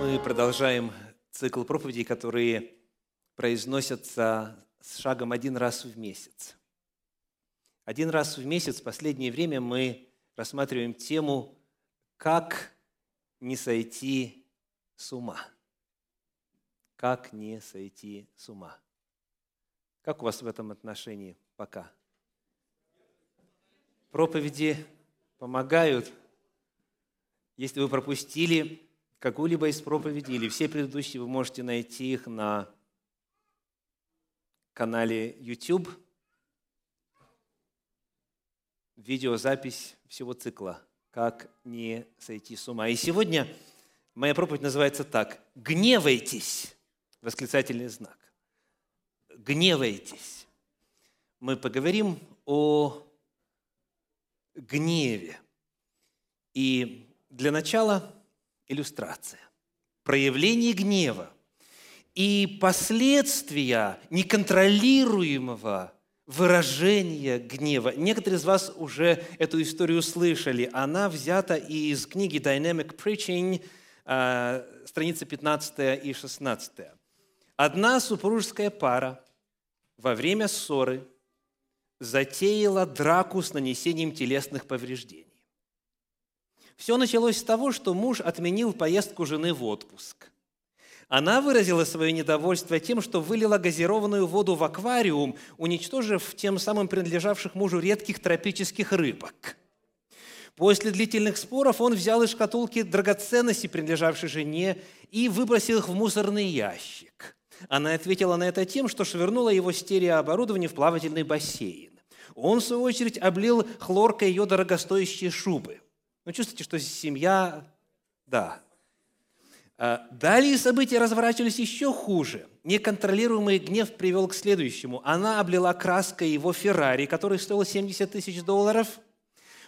Мы продолжаем цикл проповедей, которые произносятся с шагом один раз в месяц. Один раз в месяц в последнее время мы рассматриваем тему «Как не сойти с ума». Как не сойти с ума. Как у вас в этом отношении пока? Проповеди помогают. Если вы пропустили какую-либо из проповедей или все предыдущие, вы можете найти их на канале YouTube. Видеозапись всего цикла «Как не сойти с ума». И сегодня моя проповедь называется так «Гневайтесь!» Восклицательный знак. «Гневайтесь!» Мы поговорим о гневе. И для начала – иллюстрация. Проявление гнева и последствия неконтролируемого выражения гнева. Некоторые из вас уже эту историю слышали. Она взята из книги Dynamic Preaching, а, страницы 15 и 16. Одна супружеская пара во время ссоры затеяла драку с нанесением телесных повреждений. Все началось с того, что муж отменил поездку жены в отпуск. Она выразила свое недовольство тем, что вылила газированную воду в аквариум, уничтожив тем самым принадлежавших мужу редких тропических рыбок. После длительных споров он взял из шкатулки драгоценности, принадлежавшей жене, и выбросил их в мусорный ящик. Она ответила на это тем, что швырнула его стереооборудование в плавательный бассейн. Он, в свою очередь, облил хлоркой ее дорогостоящие шубы – вы чувствуете, что семья, да. А, далее события разворачивались еще хуже. Неконтролируемый гнев привел к следующему. Она облила краской его Феррари, который стоил 70 тысяч долларов.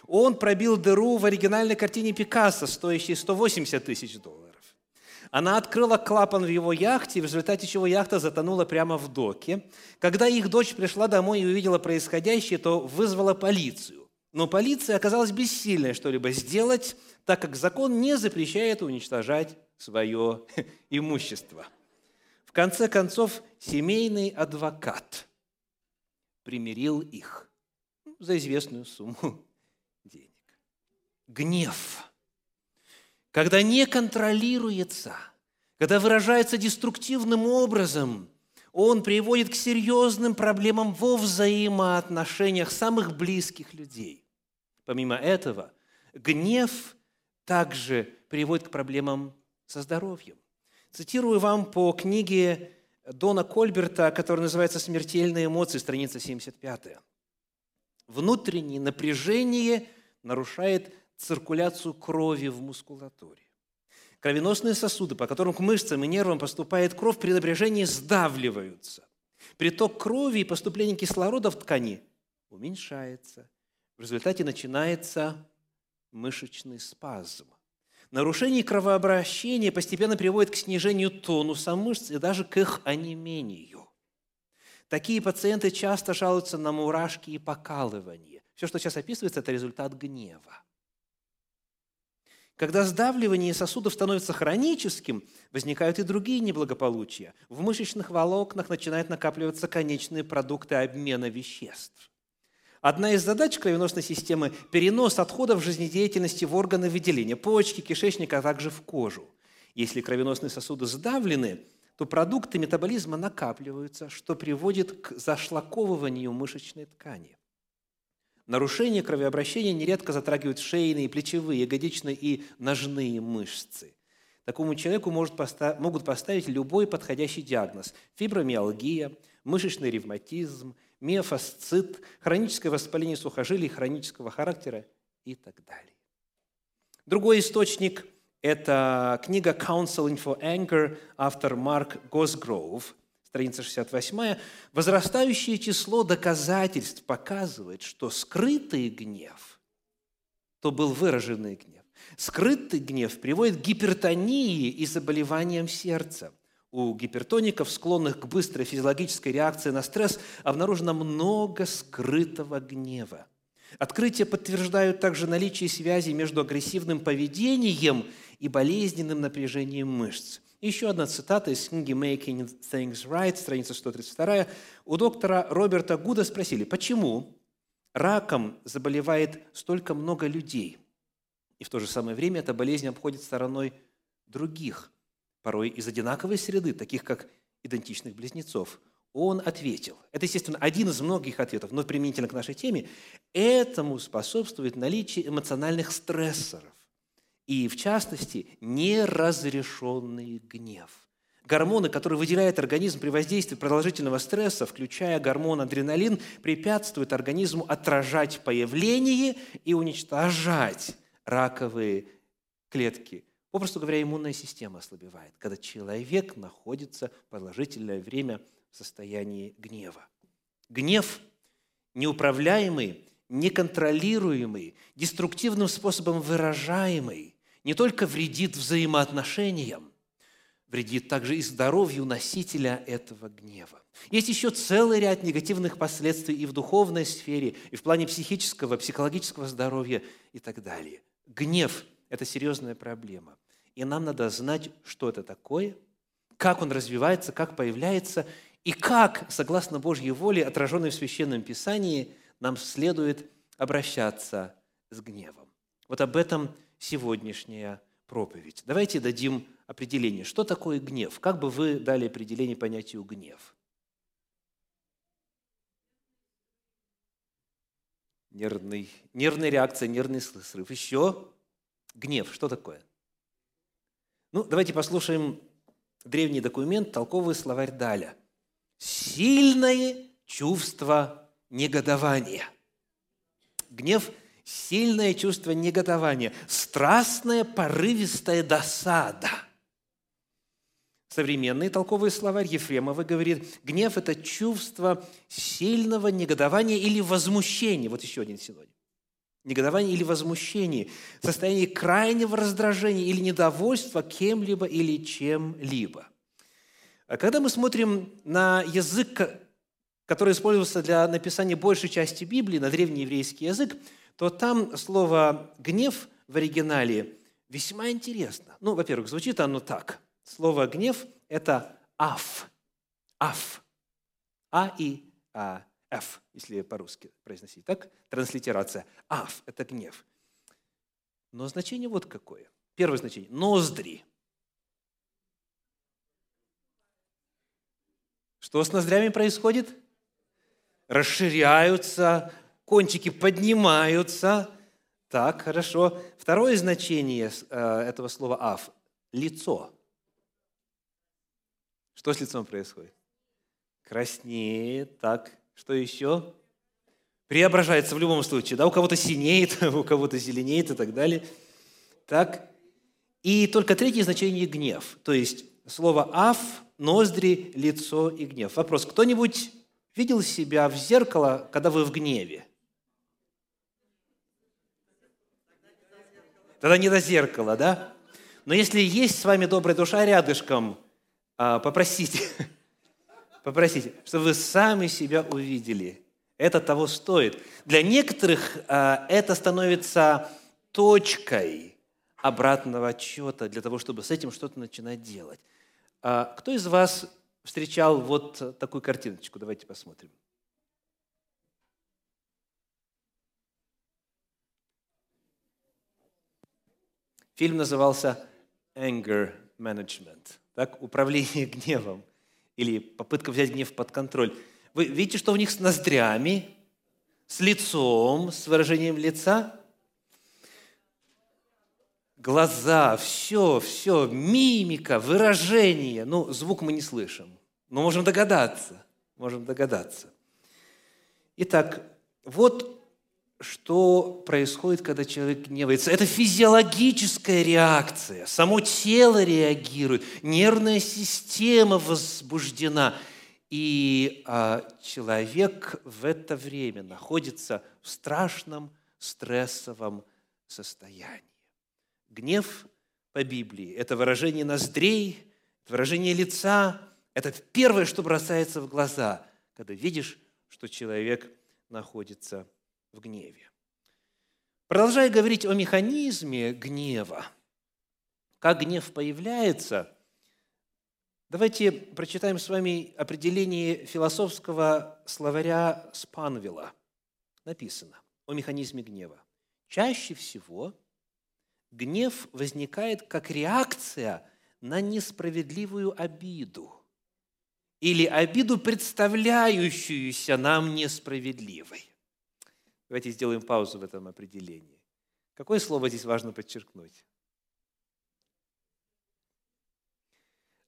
Он пробил дыру в оригинальной картине Пикассо, стоящей 180 тысяч долларов. Она открыла клапан в его яхте, в результате чего яхта затонула прямо в доке. Когда их дочь пришла домой и увидела происходящее, то вызвала полицию. Но полиция оказалась бессильной что-либо сделать, так как закон не запрещает уничтожать свое имущество. В конце концов, семейный адвокат примирил их за известную сумму денег. Гнев, когда не контролируется, когда выражается деструктивным образом, он приводит к серьезным проблемам во взаимоотношениях самых близких людей. Помимо этого, гнев также приводит к проблемам со здоровьем. Цитирую вам по книге Дона Кольберта, которая называется «Смертельные эмоции», страница 75. Внутреннее напряжение нарушает циркуляцию крови в мускулатуре. Кровеносные сосуды, по которым к мышцам и нервам поступает кровь, при напряжении сдавливаются. Приток крови и поступление кислорода в ткани уменьшается. В результате начинается мышечный спазм. Нарушение кровообращения постепенно приводит к снижению тонуса мышц и даже к их онемению. Такие пациенты часто жалуются на мурашки и покалывание. Все, что сейчас описывается, это результат гнева. Когда сдавливание сосудов становится хроническим, возникают и другие неблагополучия. В мышечных волокнах начинают накапливаться конечные продукты обмена веществ. Одна из задач кровеносной системы – перенос отходов жизнедеятельности в органы выделения, почки, кишечника, а также в кожу. Если кровеносные сосуды сдавлены, то продукты метаболизма накапливаются, что приводит к зашлаковыванию мышечной ткани. Нарушение кровообращения нередко затрагивают шейные, плечевые, ягодичные и ножные мышцы. Такому человеку может поста- могут поставить любой подходящий диагноз – фибромиалгия, мышечный ревматизм, миофасцит, хроническое воспаление сухожилий хронического характера и так далее. Другой источник – это книга «Counseling for Anger» автор Марк Госгроув, страница 68. Возрастающее число доказательств показывает, что скрытый гнев, то был выраженный гнев, скрытый гнев приводит к гипертонии и заболеваниям сердца – у гипертоников, склонных к быстрой физиологической реакции на стресс, обнаружено много скрытого гнева. Открытия подтверждают также наличие связи между агрессивным поведением и болезненным напряжением мышц. Еще одна цитата из книги «Making Things Right», страница 132. У доктора Роберта Гуда спросили, почему раком заболевает столько много людей, и в то же самое время эта болезнь обходит стороной других, порой из одинаковой среды, таких как идентичных близнецов. Он ответил, это, естественно, один из многих ответов, но применительно к нашей теме, этому способствует наличие эмоциональных стрессоров и, в частности, неразрешенный гнев. Гормоны, которые выделяет организм при воздействии продолжительного стресса, включая гормон адреналин, препятствуют организму отражать появление и уничтожать раковые клетки. Попросту говоря, иммунная система ослабевает, когда человек находится продолжительное время в состоянии гнева. Гнев неуправляемый, неконтролируемый, деструктивным способом выражаемый, не только вредит взаимоотношениям, вредит также и здоровью носителя этого гнева. Есть еще целый ряд негативных последствий и в духовной сфере, и в плане психического, психологического здоровья и так далее. Гнев – это серьезная проблема. И нам надо знать, что это такое, как он развивается, как появляется, и как, согласно Божьей воле, отраженной в Священном Писании, нам следует обращаться с гневом. Вот об этом сегодняшняя проповедь. Давайте дадим определение. Что такое гнев? Как бы вы дали определение понятию гнев? Нервный, нервная реакция, нервный срыв. Еще гнев. Что такое? Ну, давайте послушаем древний документ, толковый словарь Даля. Сильное чувство негодования. Гнев – сильное чувство негодования, страстная порывистая досада. Современный толковый словарь Ефремова говорит, гнев – это чувство сильного негодования или возмущения. Вот еще один синоним негодование или возмущение, состояние крайнего раздражения или недовольства кем-либо или чем-либо. А когда мы смотрим на язык, который использовался для написания большей части Библии, на древнееврейский язык, то там слово «гнев» в оригинале весьма интересно. Ну, во-первых, звучит оно так. Слово «гнев» – это «аф». «Аф». А и А F, если по-русски произносить, так? Транслитерация. Аф – это гнев. Но значение вот какое. Первое значение – ноздри. Что с ноздрями происходит? Расширяются, кончики поднимаются. Так, хорошо. Второе значение э, этого слова «аф» – лицо. Что с лицом происходит? Краснеет, так, что еще? Преображается в любом случае. Да? У кого-то синеет, у кого-то зеленеет и так далее. Так. И только третье значение – гнев. То есть слово «аф», ноздри, лицо и гнев. Вопрос. Кто-нибудь видел себя в зеркало, когда вы в гневе? Тогда не до зеркала, да? Но если есть с вами добрая душа рядышком, а, попросите, попросите, чтобы вы сами себя увидели. Это того стоит. Для некоторых а, это становится точкой обратного отчета для того, чтобы с этим что-то начинать делать. А, кто из вас встречал вот такую картиночку? Давайте посмотрим. Фильм назывался «Anger Management», так, «Управление гневом» или попытка взять гнев под контроль. Вы видите, что у них с ноздрями, с лицом, с выражением лица? Глаза, все, все, мимика, выражение. Ну, звук мы не слышим, но можем догадаться, можем догадаться. Итак, вот что происходит, когда человек гневается. Это физиологическая реакция. Само тело реагирует, нервная система возбуждена. И а, человек в это время находится в страшном стрессовом состоянии. Гнев по Библии – это выражение ноздрей, выражение лица. Это первое, что бросается в глаза, когда видишь, что человек находится в гневе. Продолжая говорить о механизме гнева, как гнев появляется, давайте прочитаем с вами определение философского словаря Спанвилла. Написано о механизме гнева. Чаще всего гнев возникает как реакция на несправедливую обиду или обиду, представляющуюся нам несправедливой. Давайте сделаем паузу в этом определении. Какое слово здесь важно подчеркнуть?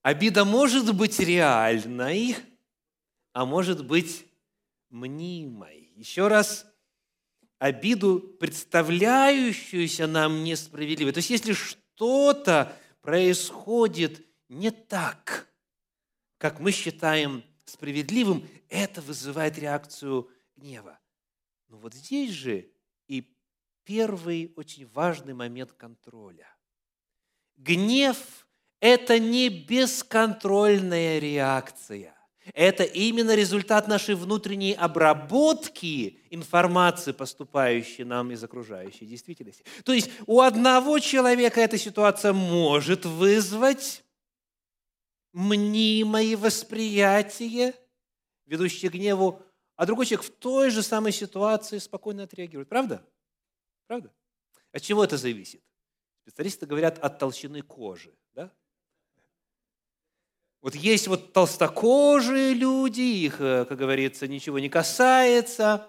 Обида может быть реальной, а может быть мнимой. Еще раз, обиду, представляющуюся нам несправедливой. То есть, если что-то происходит не так, как мы считаем справедливым, это вызывает реакцию гнева. Но вот здесь же и первый очень важный момент контроля. Гнев – это не бесконтрольная реакция. Это именно результат нашей внутренней обработки информации, поступающей нам из окружающей действительности. То есть у одного человека эта ситуация может вызвать мнимое восприятие, ведущее к гневу, а другой человек в той же самой ситуации спокойно отреагирует. Правда? Правда? От чего это зависит? Специалисты говорят от толщины кожи. Да? Вот есть вот толстокожие люди, их, э, как говорится, ничего не касается,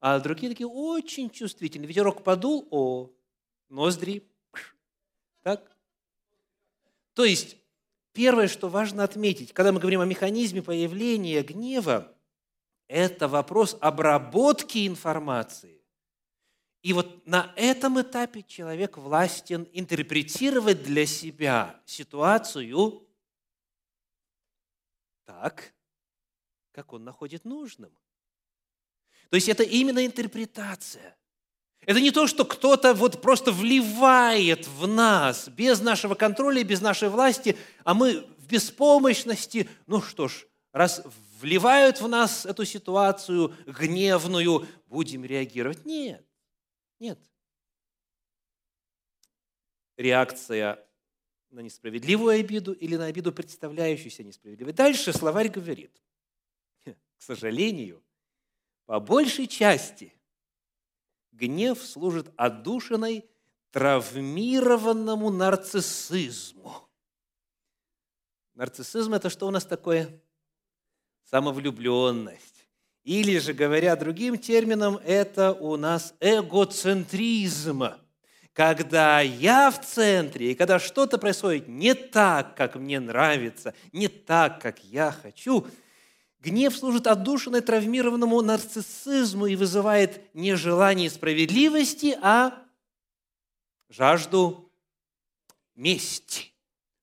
а другие такие очень чувствительные. Ветерок подул, о, ноздри, так? То есть, первое, что важно отметить, когда мы говорим о механизме появления гнева, это вопрос обработки информации. И вот на этом этапе человек властен интерпретировать для себя ситуацию так, как он находит нужным. То есть это именно интерпретация. Это не то, что кто-то вот просто вливает в нас без нашего контроля, без нашей власти, а мы в беспомощности, ну что ж, раз вливают в нас эту ситуацию гневную, будем реагировать. Нет, нет. Реакция на несправедливую обиду или на обиду, представляющуюся несправедливой. Дальше словарь говорит, к сожалению, по большей части гнев служит отдушиной травмированному нарциссизму. Нарциссизм – это что у нас такое? Самовлюбленность. Или же, говоря другим термином, это у нас эгоцентризм – когда я в центре, и когда что-то происходит не так, как мне нравится, не так, как я хочу, гнев служит отдушиной травмированному нарциссизму и вызывает не желание справедливости, а жажду мести.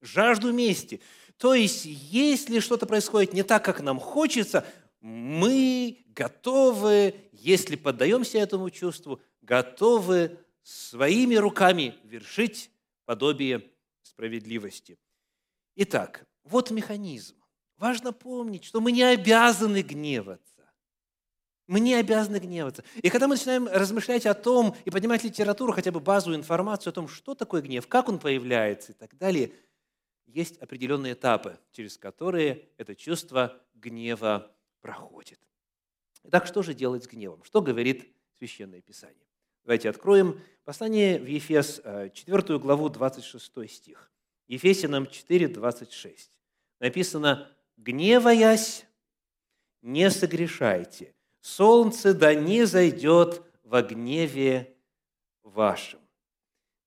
Жажду мести. То есть, если что-то происходит не так, как нам хочется, мы готовы, если поддаемся этому чувству, готовы своими руками вершить подобие справедливости. Итак, вот механизм. Важно помнить, что мы не обязаны гневаться. Мы не обязаны гневаться. И когда мы начинаем размышлять о том и поднимать литературу, хотя бы базовую информацию о том, что такое гнев, как он появляется и так далее, есть определенные этапы, через которые это чувство гнева проходит. Итак, что же делать с гневом? Что говорит Священное Писание? Давайте откроем послание в Ефес, 4 э, главу, 26 стих. Ефесянам 4, 26. Написано, «Гневаясь, не согрешайте, солнце да не зайдет во гневе вашем».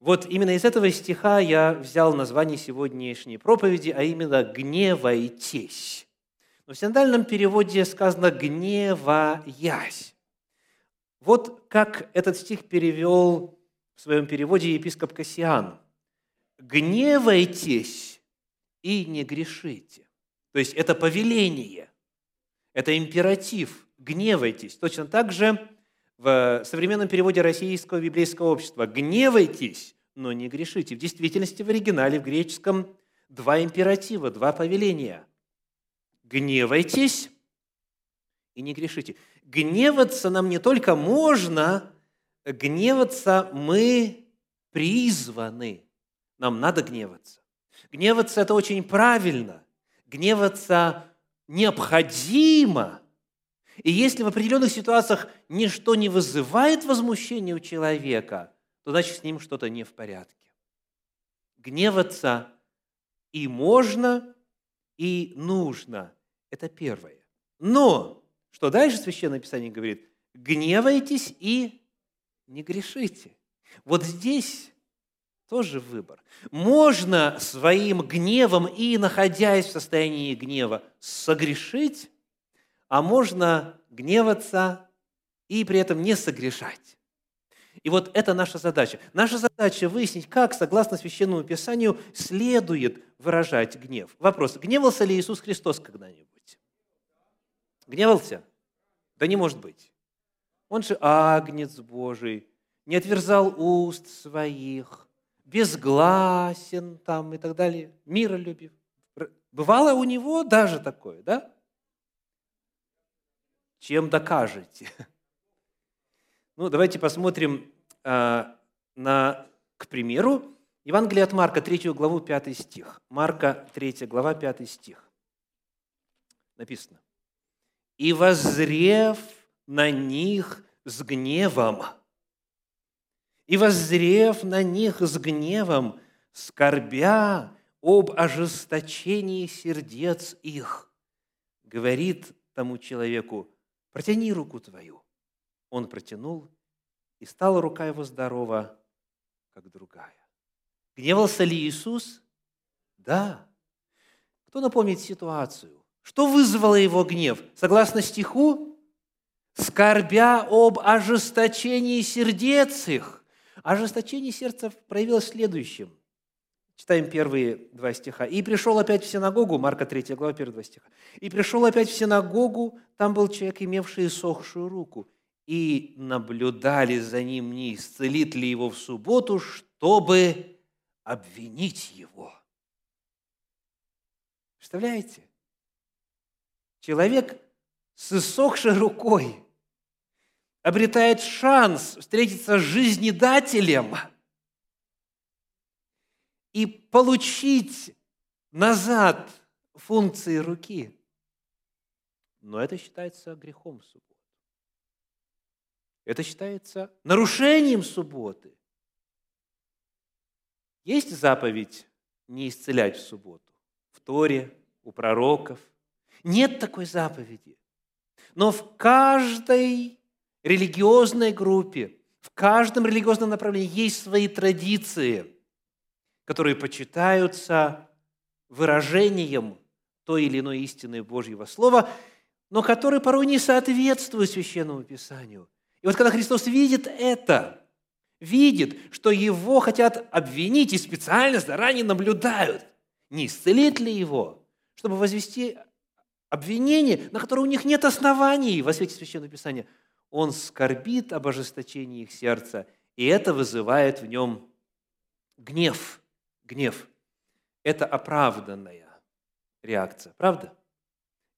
Вот именно из этого стиха я взял название сегодняшней проповеди, а именно «гневайтесь». Но в синодальном переводе сказано «гневаясь». Вот как этот стих перевел в своем переводе епископ Кассиан. «Гневайтесь и не грешите». То есть это повеление, это императив. Гневайтесь. Точно так же в современном переводе российского библейского общества «гневайтесь, но не грешите». В действительности в оригинале, в греческом, два императива, два повеления. «Гневайтесь и не грешите». Гневаться нам не только можно, гневаться мы призваны. Нам надо гневаться. Гневаться – это очень правильно. Гневаться необходимо. И если в определенных ситуациях ничто не вызывает возмущения у человека, то значит с ним что-то не в порядке. Гневаться и можно, и нужно. Это первое. Но, что дальше Священное Писание говорит? Гневайтесь и не грешите. Вот здесь тоже выбор. Можно своим гневом и находясь в состоянии гнева согрешить, а можно гневаться и при этом не согрешать. И вот это наша задача. Наша задача выяснить, как, согласно Священному Писанию, следует выражать гнев. Вопрос, гневался ли Иисус Христос когда-нибудь? Гневался? Да не может быть. Он же агнец Божий, не отверзал уст своих – безгласен там и так далее, миролюбив. Бывало у него даже такое, да? Чем докажете? Ну, давайте посмотрим э, на, к примеру, Евангелие от Марка, 3 главу, 5 стих. Марка, 3 глава, 5 стих. Написано. «И воззрев на них с гневом, и, воззрев на них с гневом, скорбя об ожесточении сердец их, говорит тому человеку, протяни руку твою. Он протянул, и стала рука его здорова, как другая. Гневался ли Иисус? Да. Кто напомнит ситуацию? Что вызвало его гнев? Согласно стиху, скорбя об ожесточении сердец их. Ожесточение сердца проявилось в следующем. Читаем первые два стиха. «И пришел опять в синагогу», Марка 3 глава, первые два стиха. «И пришел опять в синагогу, там был человек, имевший сохшую руку, и наблюдали за ним, не исцелит ли его в субботу, чтобы обвинить его». Представляете? Человек с иссохшей рукой – обретает шанс встретиться с жизнедателем и получить назад функции руки. Но это считается грехом в субботу. Это считается нарушением субботы. Есть заповедь не исцелять в субботу? В Торе, у пророков. Нет такой заповеди. Но в каждой религиозной группе, в каждом религиозном направлении есть свои традиции, которые почитаются выражением той или иной истины Божьего Слова, но которые порой не соответствуют Священному Писанию. И вот когда Христос видит это, видит, что его хотят обвинить и специально заранее наблюдают, не исцелит ли его, чтобы возвести обвинение, на которое у них нет оснований во свете Священного Писания – он скорбит об ожесточении их сердца, и это вызывает в нем гнев. Гнев. Это оправданная реакция, правда?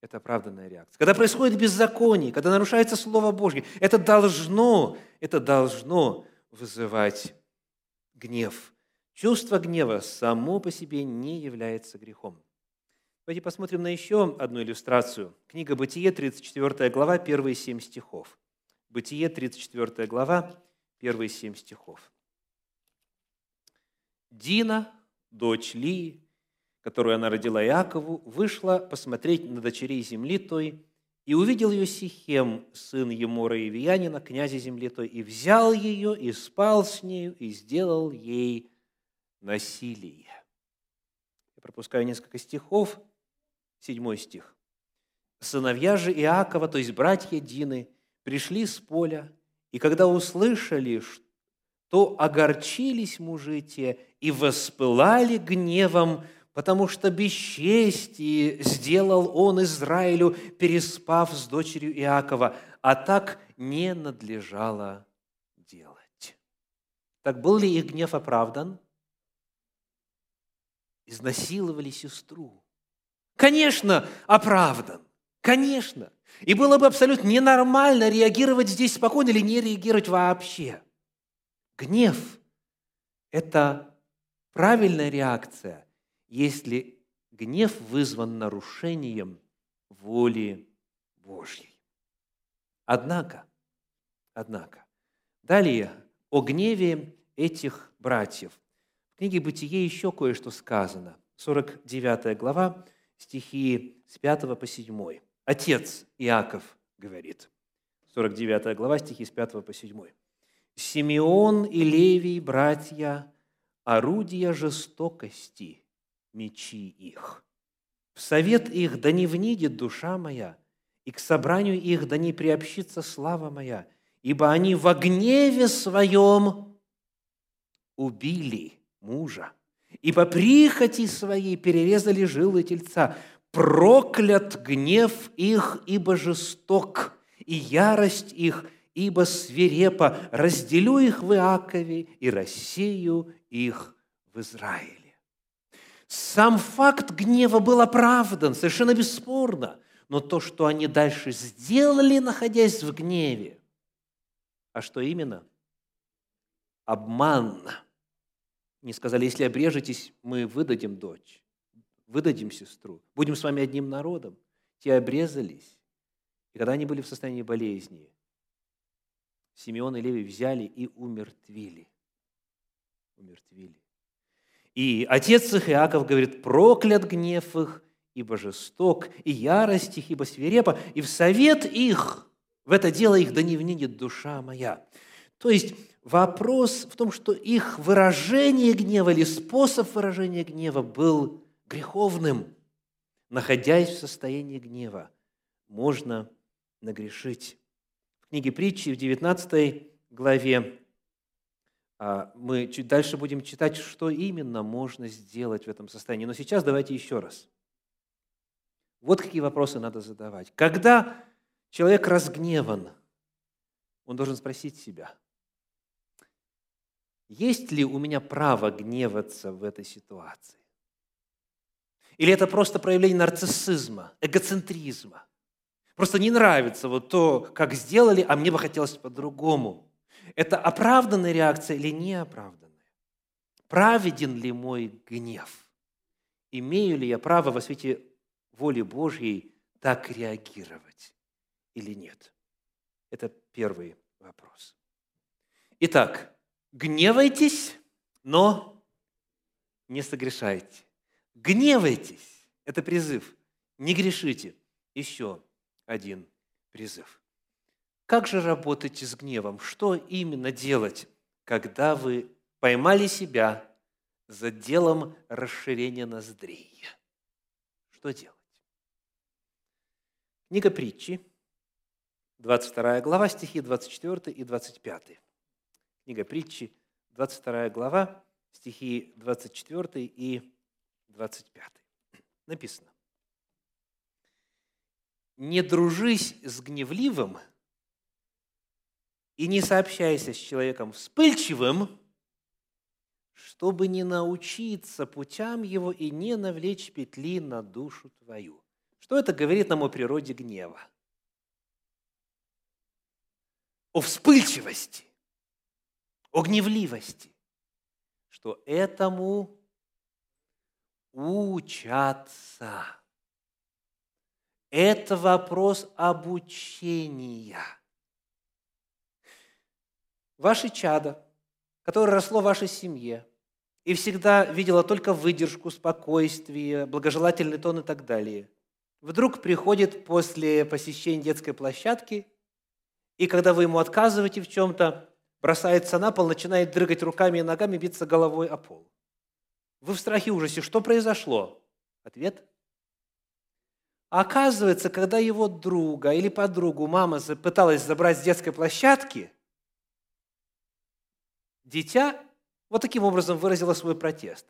Это оправданная реакция. Когда происходит беззаконие, когда нарушается Слово Божье, это должно, это должно вызывать гнев. Чувство гнева само по себе не является грехом. Давайте посмотрим на еще одну иллюстрацию. Книга Бытие, 34 глава, первые семь стихов. Бытие, 34 глава, первые семь стихов. Дина, дочь Ли, которую она родила Иакову, вышла посмотреть на дочерей земли той, и увидел ее Сихем, сын Емора и Виянина, князя земли той, и взял ее, и спал с нею, и сделал ей насилие. Я пропускаю несколько стихов. Седьмой стих. Сыновья же Иакова, то есть братья Дины – пришли с поля, и когда услышали, то огорчились мужи те и воспылали гневом, потому что бесчестие сделал он Израилю, переспав с дочерью Иакова, а так не надлежало делать. Так был ли их гнев оправдан? Изнасиловали сестру. Конечно, оправдан. Конечно. И было бы абсолютно ненормально реагировать здесь спокойно или не реагировать вообще. Гнев – это правильная реакция, если гнев вызван нарушением воли Божьей. Однако, однако, далее о гневе этих братьев. В книге «Бытие» еще кое-что сказано. 49 глава, стихи с 5 по 7. Отец Иаков говорит, 49 глава, стихи с 5 по 7. «Симеон и Левий, братья, орудия жестокости, мечи их. В совет их да не внидит душа моя, и к собранию их да не приобщится слава моя, ибо они во гневе своем убили мужа, и по прихоти своей перерезали жилы тельца. Проклят гнев их, ибо жесток, и ярость их, ибо свирепо. Разделю их в Иакове и рассею их в Израиле. Сам факт гнева был оправдан, совершенно бесспорно. Но то, что они дальше сделали, находясь в гневе, а что именно? Обман. Не сказали, если обрежетесь, мы выдадим дочь, выдадим сестру, будем с вами одним народом. Те обрезались. И когда они были в состоянии болезни, Симеон и Леви взяли и умертвили. Умертвили. И отец их Иаков говорит, проклят гнев их, ибо жесток, и ярость их, ибо свирепа, и в совет их, в это дело их да не внидит душа моя. То есть вопрос в том, что их выражение гнева или способ выражения гнева был греховным. Находясь в состоянии гнева, можно нагрешить. Книге притчи в 19 главе а, мы чуть дальше будем читать, что именно можно сделать в этом состоянии. Но сейчас давайте еще раз. Вот какие вопросы надо задавать. Когда человек разгневан, он должен спросить себя, есть ли у меня право гневаться в этой ситуации? Или это просто проявление нарциссизма, эгоцентризма? Просто не нравится вот то, как сделали, а мне бы хотелось по-другому – это оправданная реакция или неоправданная? Праведен ли мой гнев? Имею ли я право во свете воли Божьей так реагировать или нет? Это первый вопрос. Итак, гневайтесь, но не согрешайте. Гневайтесь – это призыв. Не грешите. Еще один призыв. Как же работать с гневом? Что именно делать, когда вы поймали себя за делом расширения ноздрей? Что делать? Книга притчи, 22 глава, стихи 24 и 25. Книга притчи, 22 глава, стихи 24 и 25. Написано. «Не дружись с гневливым – и не сообщайся с человеком вспыльчивым, чтобы не научиться путям его и не навлечь петли на душу твою. Что это говорит нам о природе гнева? О вспыльчивости, о гневливости, что этому учатся. Это вопрос обучения – ваше чадо, которое росло в вашей семье и всегда видело только выдержку, спокойствие, благожелательный тон и так далее, вдруг приходит после посещения детской площадки, и когда вы ему отказываете в чем-то, бросается на пол, начинает дрыгать руками и ногами, биться головой о пол. Вы в страхе ужасе. Что произошло? Ответ. Оказывается, когда его друга или подругу мама пыталась забрать с детской площадки – Дитя вот таким образом выразило свой протест.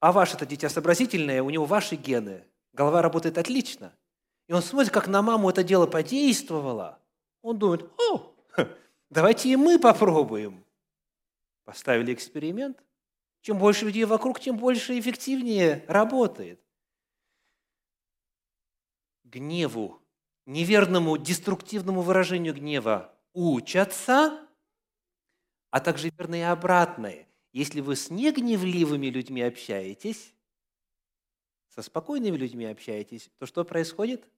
А ваше это дитя сообразительное, у него ваши гены, голова работает отлично. И он смотрит, как на маму это дело подействовало. Он думает, о, давайте и мы попробуем. Поставили эксперимент. Чем больше людей вокруг, тем больше эффективнее работает. Гневу, неверному, деструктивному выражению гнева учатся а также верно и обратное. Если вы с негневливыми людьми общаетесь, со спокойными людьми общаетесь, то что происходит?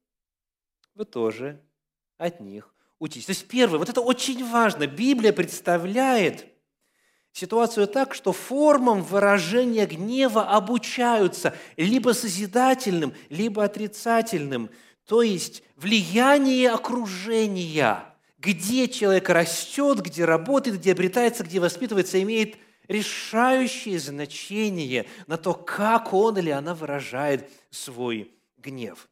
Вы тоже от них учитесь. То есть первое, вот это очень важно. Библия представляет ситуацию так, что формам выражения гнева обучаются либо созидательным, либо отрицательным. То есть влияние окружения, где человек растет, где работает, где обретается, где воспитывается, имеет решающее значение на то, как он или она выражает свой гнев.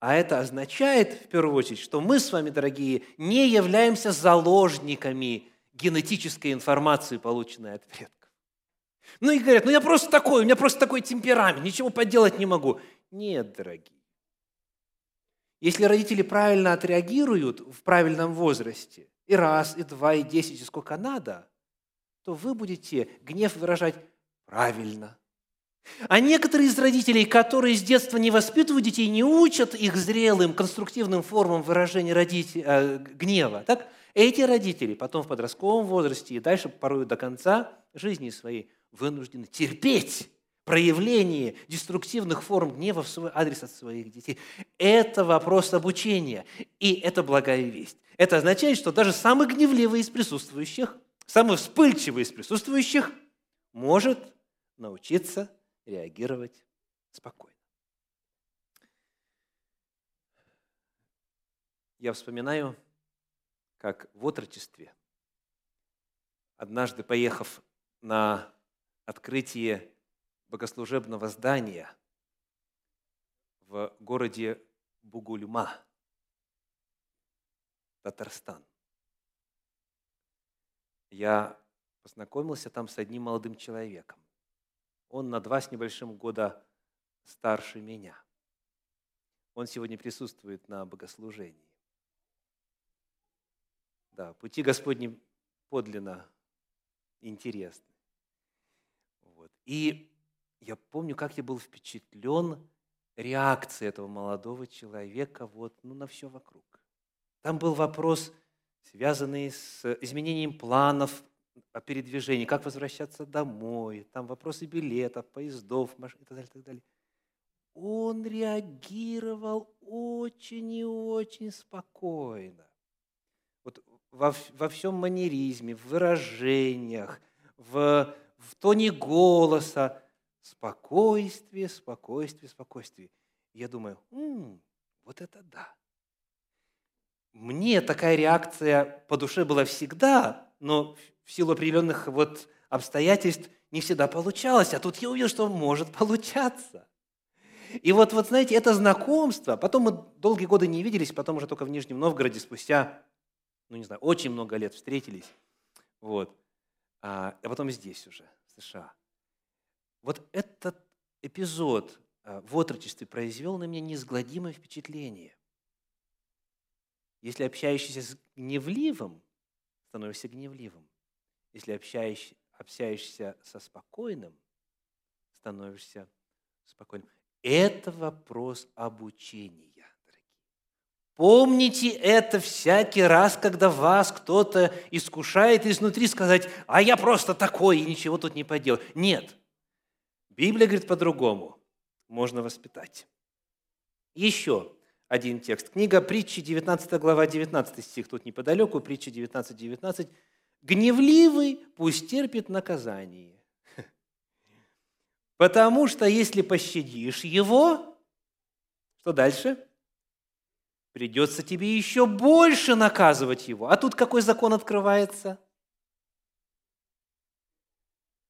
А это означает, в первую очередь, что мы с вами, дорогие, не являемся заложниками генетической информации, полученной от предков. Ну и говорят, ну я просто такой, у меня просто такой темперамент, ничего поделать не могу. Нет, дорогие. Если родители правильно отреагируют в правильном возрасте, и раз, и два, и десять, и сколько надо, то вы будете гнев выражать правильно. А некоторые из родителей, которые с детства не воспитывают детей, не учат их зрелым, конструктивным формам выражения родителей, э, гнева, так, эти родители потом в подростковом возрасте и дальше порой до конца жизни своей вынуждены терпеть проявление деструктивных форм гнева в свой адрес от своих детей. Это вопрос обучения, и это благая весть. Это означает, что даже самый гневливый из присутствующих, самый вспыльчивый из присутствующих может научиться реагировать спокойно. Я вспоминаю, как в отрочестве, однажды поехав на открытие богослужебного здания в городе Бугульма, Татарстан. Я познакомился там с одним молодым человеком. Он на два с небольшим года старше меня. Он сегодня присутствует на богослужении. Да, пути Господни подлинно интересны. Вот. И я помню, как я был впечатлен реакцией этого молодого человека вот, ну, на все вокруг. Там был вопрос, связанный с изменением планов о передвижении, как возвращаться домой, там вопросы билетов, поездов, машин и так далее, и так далее. Он реагировал очень и очень спокойно. Во, во всем манеризме, в выражениях, в, в тоне голоса – Спокойствие, спокойствие, спокойствие. Я думаю, м-м, вот это да. Мне такая реакция по душе была всегда, но в силу определенных вот обстоятельств не всегда получалось. А тут я увидел, что может получаться. И вот, вот знаете, это знакомство, потом мы долгие годы не виделись, потом уже только в Нижнем Новгороде спустя, ну не знаю, очень много лет встретились. Вот. А, а потом здесь уже, в США. Вот этот эпизод э, в отрочестве произвел на меня неизгладимое впечатление. Если общающийся с гневливым, становишься гневливым. Если общающийся, общаешься со спокойным, становишься спокойным. Это вопрос обучения. Помните это всякий раз, когда вас кто-то искушает изнутри сказать, а я просто такой, и ничего тут не поделаю. Нет, Библия говорит по-другому. Можно воспитать. Еще один текст. Книга притчи, 19 глава, 19 стих, тут неподалеку, притча 19, 19. «Гневливый пусть терпит наказание, потому что если пощадишь его, что дальше? Придется тебе еще больше наказывать его. А тут какой закон открывается?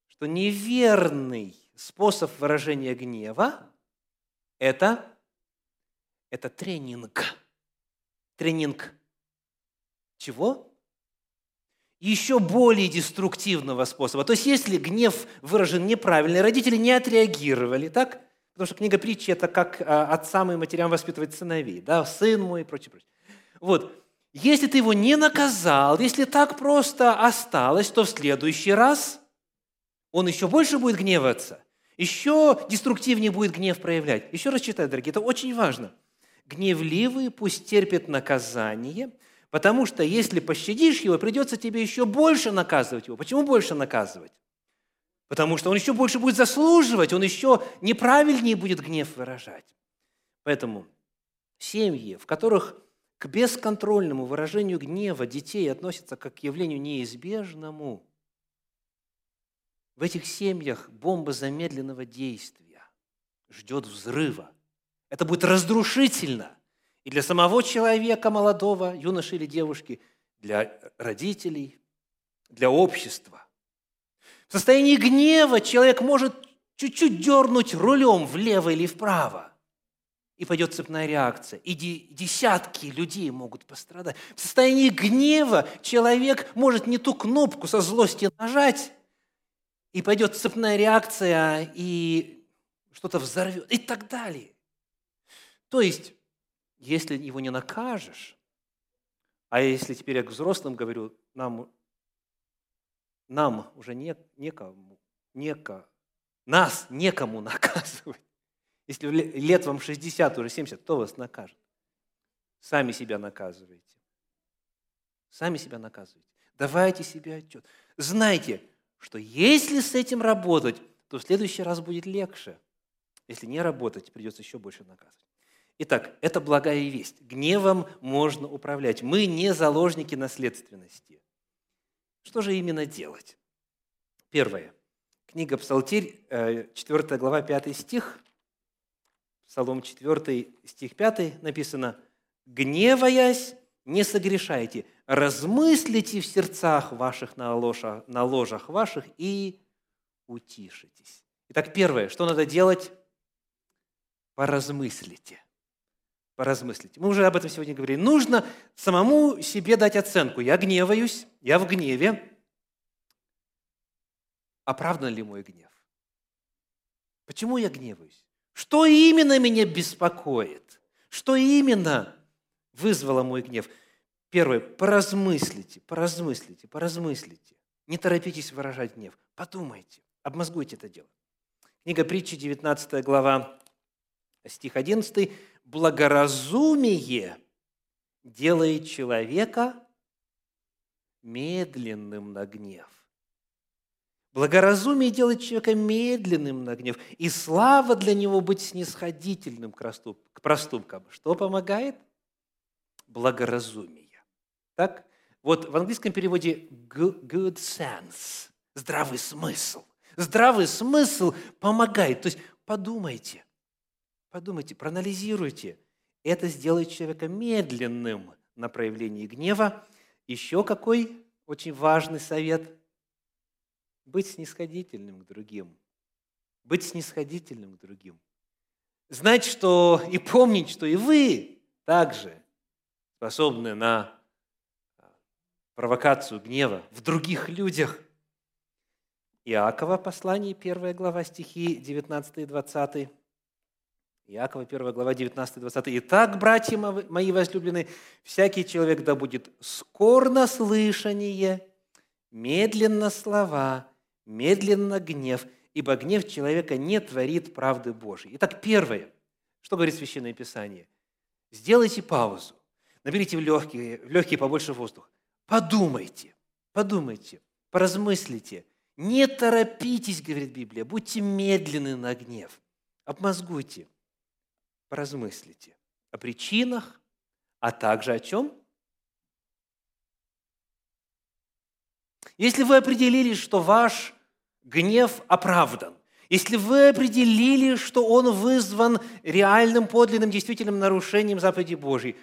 Что неверный способ выражения гнева – это, это тренинг. Тренинг чего? Еще более деструктивного способа. То есть, если гнев выражен неправильно, родители не отреагировали, так? Потому что книга притчи – это как а, отцам и матерям воспитывать сыновей, да, сын мой и прочее, прочее. Вот, если ты его не наказал, если так просто осталось, то в следующий раз он еще больше будет гневаться еще деструктивнее будет гнев проявлять. Еще раз читаю, дорогие, это очень важно. Гневливые пусть терпят наказание, Потому что если пощадишь его, придется тебе еще больше наказывать его. Почему больше наказывать? Потому что он еще больше будет заслуживать, он еще неправильнее будет гнев выражать. Поэтому семьи, в которых к бесконтрольному выражению гнева детей относятся как к явлению неизбежному, в этих семьях бомба замедленного действия ждет взрыва. Это будет разрушительно и для самого человека, молодого, юноши или девушки, для родителей, для общества. В состоянии гнева человек может чуть-чуть дернуть рулем влево или вправо, и пойдет цепная реакция. И десятки людей могут пострадать. В состоянии гнева человек может не ту кнопку со злости нажать, и пойдет цепная реакция, и что-то взорвет, и так далее. То есть, если его не накажешь, а если теперь я к взрослым говорю, нам, нам уже не, некому, неко, нас некому наказывать. Если лет вам 60, уже 70, кто вас накажет? Сами себя наказываете. Сами себя наказываете. Давайте себе отчет. Знайте, что если с этим работать, то в следующий раз будет легче. Если не работать, придется еще больше наказывать. Итак, это благая весть. Гневом можно управлять. Мы не заложники наследственности. Что же именно делать? Первое. Книга Псалтирь, 4 э, глава, 5 стих. Псалом 4, стих 5 написано «Гневаясь, не согрешайте, размыслите в сердцах ваших на ложах, на ложах ваших и утишитесь. Итак, первое, что надо делать? Поразмыслите. Поразмыслите. Мы уже об этом сегодня говорили. Нужно самому себе дать оценку. Я гневаюсь, я в гневе. Оправдан ли мой гнев? Почему я гневаюсь? Что именно меня беспокоит? Что именно вызвало мой гнев? Первое, поразмыслите, поразмыслите, поразмыслите. Не торопитесь выражать гнев. Подумайте, обмозгуйте это дело. Книга притчи, 19 глава, стих 11. «Благоразумие делает человека медленным на гнев». Благоразумие делает человека медленным на гнев, и слава для него быть снисходительным к проступкам. Что помогает? Благоразумие. Так? Вот в английском переводе good sense, здравый смысл. Здравый смысл помогает. То есть подумайте, подумайте, проанализируйте. Это сделает человека медленным на проявлении гнева. Еще какой очень важный совет – быть снисходительным к другим. Быть снисходительным к другим. Знать, что и помнить, что и вы также способны на провокацию гнева в других людях. Иакова, послание, 1 глава, стихи 19 и 20. Иакова, 1 глава, 19 и 20. «Итак, братья мои возлюбленные, всякий человек да будет скор на слышание, медленно слова, медленно гнев, ибо гнев человека не творит правды Божьей». Итак, первое, что говорит Священное Писание? Сделайте паузу, наберите в легкие, в легкие побольше воздуха. Подумайте, подумайте, поразмыслите. Не торопитесь, говорит Библия, будьте медленны на гнев. Обмозгуйте, поразмыслите о причинах, а также о чем? Если вы определили, что ваш гнев оправдан, если вы определили, что он вызван реальным, подлинным, действительным нарушением заповеди Божьей,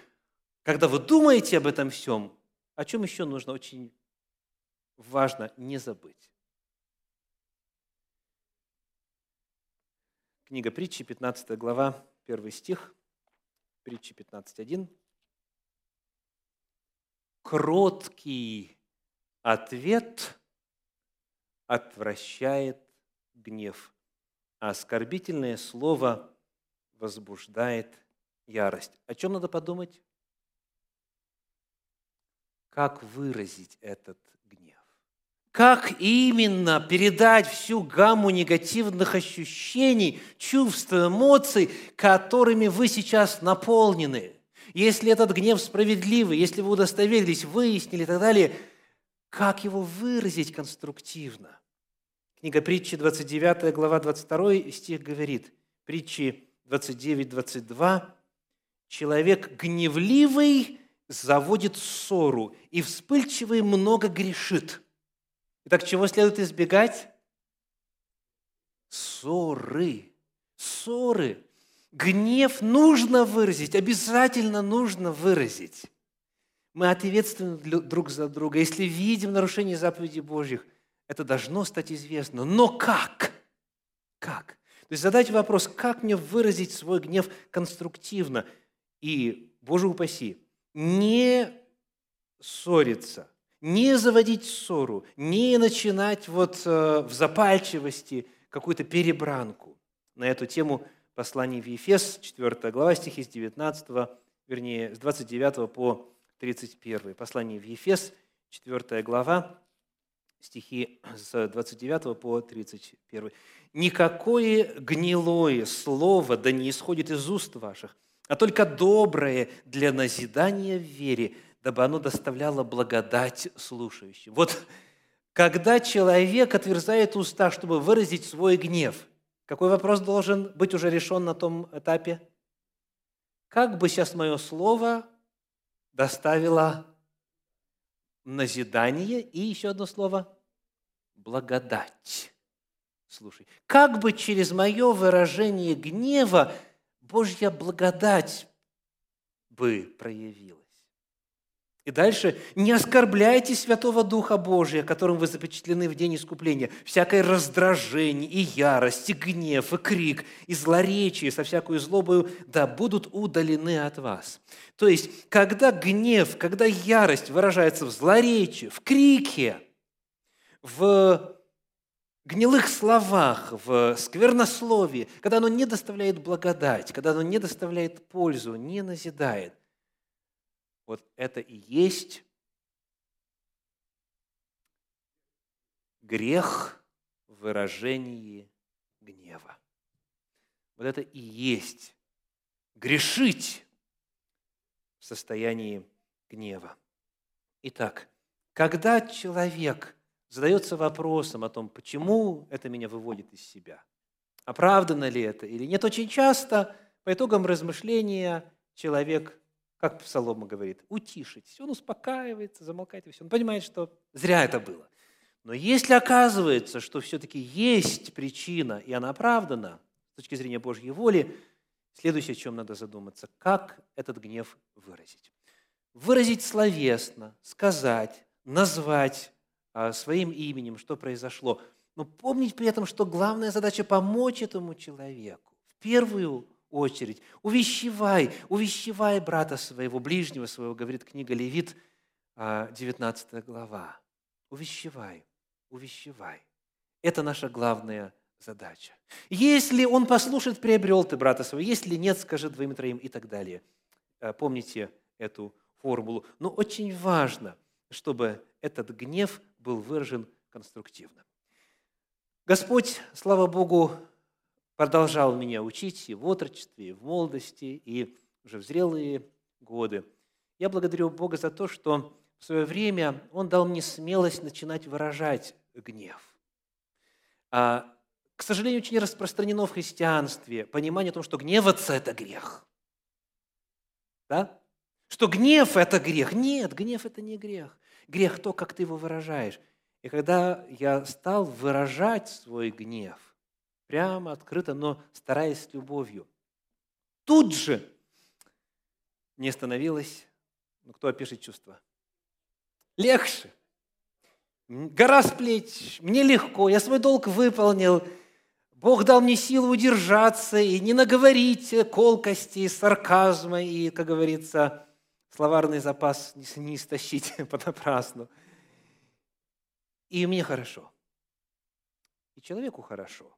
когда вы думаете об этом всем, о чем еще нужно очень важно не забыть? Книга притчи, 15 глава, 1 стих, притчи 15.1. Кроткий ответ отвращает гнев, а оскорбительное слово возбуждает ярость. О чем надо подумать? как выразить этот. Как именно передать всю гамму негативных ощущений, чувств, эмоций, которыми вы сейчас наполнены. если этот гнев справедливый, если вы удостоверились, выяснили и так далее, как его выразить конструктивно? Книга притчи, 29 глава, 22 стих говорит, притчи 29, 22, «Человек гневливый заводит ссору, и вспыльчивый много грешит». Итак, чего следует избегать? Ссоры. Ссоры. Гнев нужно выразить, обязательно нужно выразить. Мы ответственны друг за друга. Если видим нарушение заповедей Божьих, это должно стать известно. Но как? Как? То есть задать вопрос, как мне выразить свой гнев конструктивно и, Боже упаси, не ссориться, не заводить ссору, не начинать вот э, в запальчивости какую-то перебранку. На эту тему послание в Ефес, 4 глава, стихи с 19, вернее, с 29 по 31. Послание в Ефес, 4 глава, стихи с 29 по 31. «Никакое гнилое слово да не исходит из уст ваших, а только доброе для назидания в вере, дабы оно доставляло благодать слушающим». Вот когда человек отверзает уста, чтобы выразить свой гнев, какой вопрос должен быть уже решен на том этапе? Как бы сейчас мое слово доставило назидание и еще одно слово – благодать. Слушай, как бы через мое выражение гнева Божья благодать бы проявилась. И дальше, не оскорбляйте Святого Духа Божия, которым вы запечатлены в день искупления. Всякое раздражение, и ярость, и гнев, и крик, и злоречие со всякой злобою, да будут удалены от вас. То есть, когда гнев, когда ярость выражается в злоречии, в крике, в гнилых словах, в сквернословии, когда оно не доставляет благодать, когда оно не доставляет пользу, не назидает – вот это и есть грех в выражении гнева. Вот это и есть грешить в состоянии гнева. Итак, когда человек задается вопросом о том, почему это меня выводит из себя, оправдано ли это или нет, очень часто по итогам размышления человек как Псалом говорит, утишить. Он успокаивается, замолкает, и все. Он понимает, что зря это было. Но если оказывается, что все-таки есть причина, и она оправдана с точки зрения Божьей воли, следующее, о чем надо задуматься, как этот гнев выразить. Выразить словесно, сказать, назвать а, своим именем, что произошло. Но помнить при этом, что главная задача – помочь этому человеку. В первую очередь. Увещевай, увещевай брата своего, ближнего своего, говорит книга Левит, 19 а, глава. Увещевай, увещевай. Это наша главная задача. Если он послушает, приобрел ты брата своего. Если нет, скажи двоим троим и так далее. А, помните эту формулу. Но очень важно, чтобы этот гнев был выражен конструктивно. Господь, слава Богу, продолжал меня учить и в отрочестве, и в молодости, и уже в зрелые годы. Я благодарю Бога за то, что в свое время Он дал мне смелость начинать выражать гнев. А, к сожалению, очень распространено в христианстве понимание о том, что гневаться – это грех. Да? Что гнев – это грех. Нет, гнев – это не грех. Грех – то, как ты его выражаешь. И когда я стал выражать свой гнев, прямо, открыто, но стараясь с любовью. Тут же не становилось, ну кто опишет чувство? Легче. Гора с плеч, мне легко, я свой долг выполнил. Бог дал мне силу удержаться и не наговорить колкости, сарказма и, как говорится, словарный запас не истощить понапрасну. И мне хорошо. И человеку хорошо.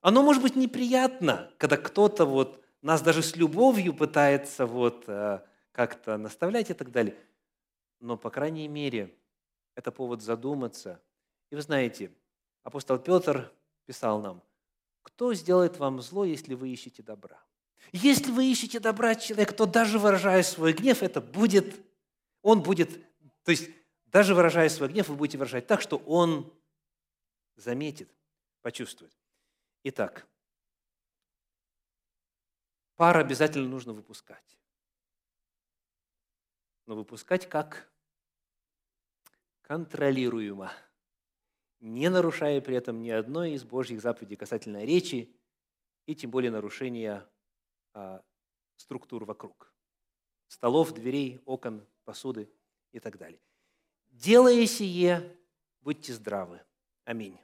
Оно может быть неприятно, когда кто-то вот нас даже с любовью пытается вот э, как-то наставлять и так далее. Но, по крайней мере, это повод задуматься. И вы знаете, апостол Петр писал нам, кто сделает вам зло, если вы ищете добра? Если вы ищете добра человека, то даже выражая свой гнев, это будет, он будет, то есть даже выражая свой гнев, вы будете выражать так, что он заметит, почувствует. Итак, пар обязательно нужно выпускать. Но выпускать как? Контролируемо, не нарушая при этом ни одной из Божьих заповедей касательно речи и тем более нарушения а, структур вокруг. Столов, дверей, окон, посуды и так далее. Делая сие, будьте здравы. Аминь.